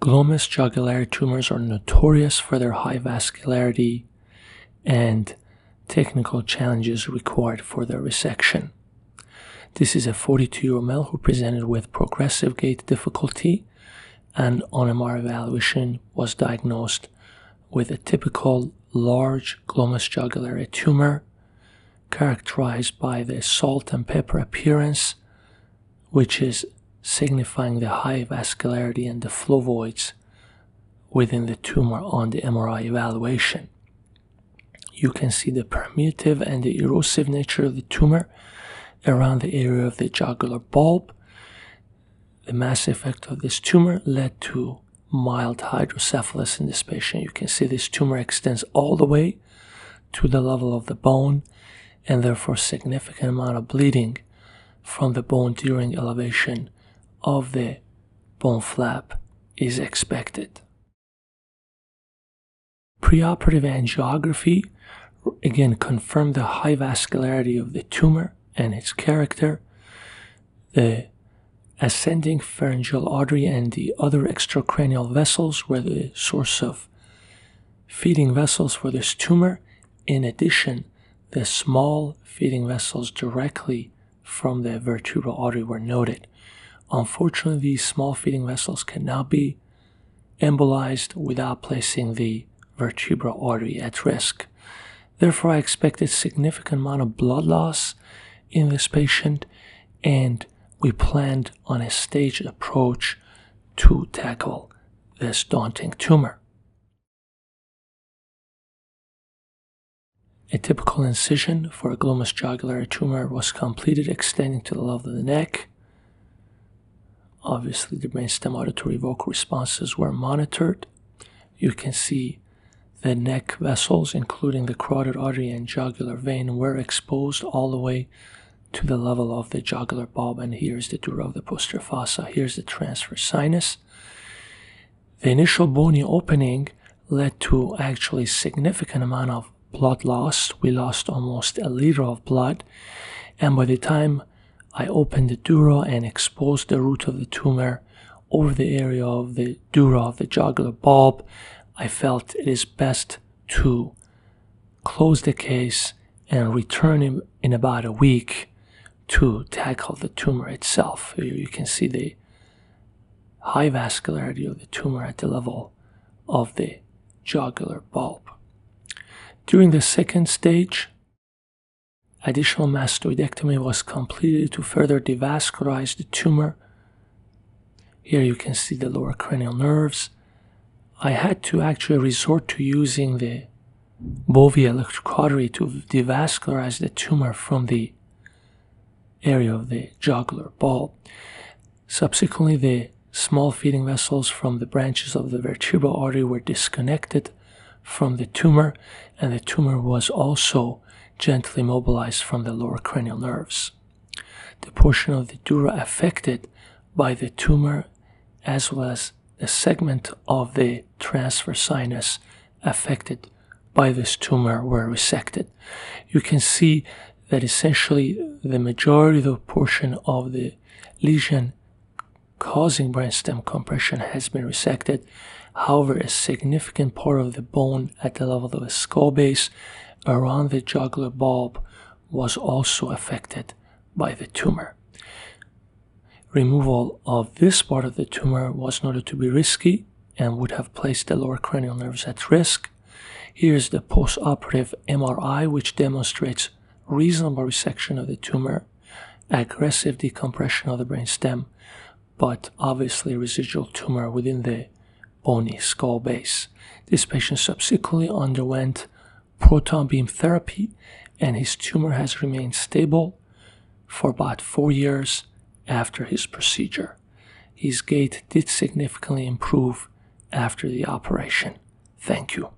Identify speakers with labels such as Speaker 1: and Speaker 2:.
Speaker 1: Glomus jugulare tumors are notorious for their high vascularity and technical challenges required for their resection. This is a 42 year old male who presented with progressive gait difficulty and on MR evaluation was diagnosed with a typical large glomus jugulare tumor characterized by the salt and pepper appearance, which is signifying the high vascularity and the flow voids within the tumor on the MRI evaluation. You can see the permeative and the erosive nature of the tumor around the area of the jugular bulb. The mass effect of this tumor led to mild hydrocephalus in this patient. You can see this tumor extends all the way to the level of the bone and therefore significant amount of bleeding from the bone during elevation of the bone flap is expected. Preoperative angiography again confirmed the high vascularity of the tumor and its character. The ascending pharyngeal artery and the other extracranial vessels were the source of feeding vessels for this tumor. In addition, the small feeding vessels directly from the vertebral artery were noted. Unfortunately, these small feeding vessels cannot be embolized without placing the vertebral artery at risk. Therefore, I expected a significant amount of blood loss in this patient, and we planned on a staged approach to tackle this daunting tumor. A typical incision for a glomus jugulare tumor was completed extending to the level of the neck. Obviously, the brainstem auditory evoked responses were monitored. You can see the neck vessels, including the carotid artery and jugular vein, were exposed all the way to the level of the jugular bulb. And here's the dura of the posterior fossa. Here's the transverse sinus. The initial bony opening led to actually significant amount of blood loss. We lost almost a liter of blood. And by the time I opened the dura and exposed the root of the tumor over the area of the dura of the jugular bulb, I felt it is best to close the case and return in, in about a week to tackle the tumor itself. You can see the high vascularity of the tumor at the level of the jugular bulb. During the second stage, additional mastoidectomy was completed to further devascularize the tumor. Here you can see the lower cranial nerves. I had to actually resort to using the Bovie electrocautery to devascularize the tumor from the area of the jugular bulb. Subsequently, the small feeding vessels from the branches of the vertebral artery were disconnected from the tumor, and the tumor was also gently mobilized from the lower cranial nerves. The portion of the dura affected by the tumor, as well as the segment of the transverse sinus affected by this tumor, were resected. You can see that essentially the majority of the portion of the lesion causing brainstem compression has been resected However, a significant part of the bone at the level of the skull base around the jugular bulb was also affected by the tumor. Removal of this part of the tumor was noted to be risky and would have placed the lower cranial nerves at risk. Here's the postoperative MRI, which demonstrates reasonable resection of the tumor, aggressive decompression of the brainstem, but obviously residual tumor within the bony skull base. This patient subsequently underwent proton beam therapy and his tumor has remained stable for about four years after his procedure. His gait did significantly improve after the operation. Thank you.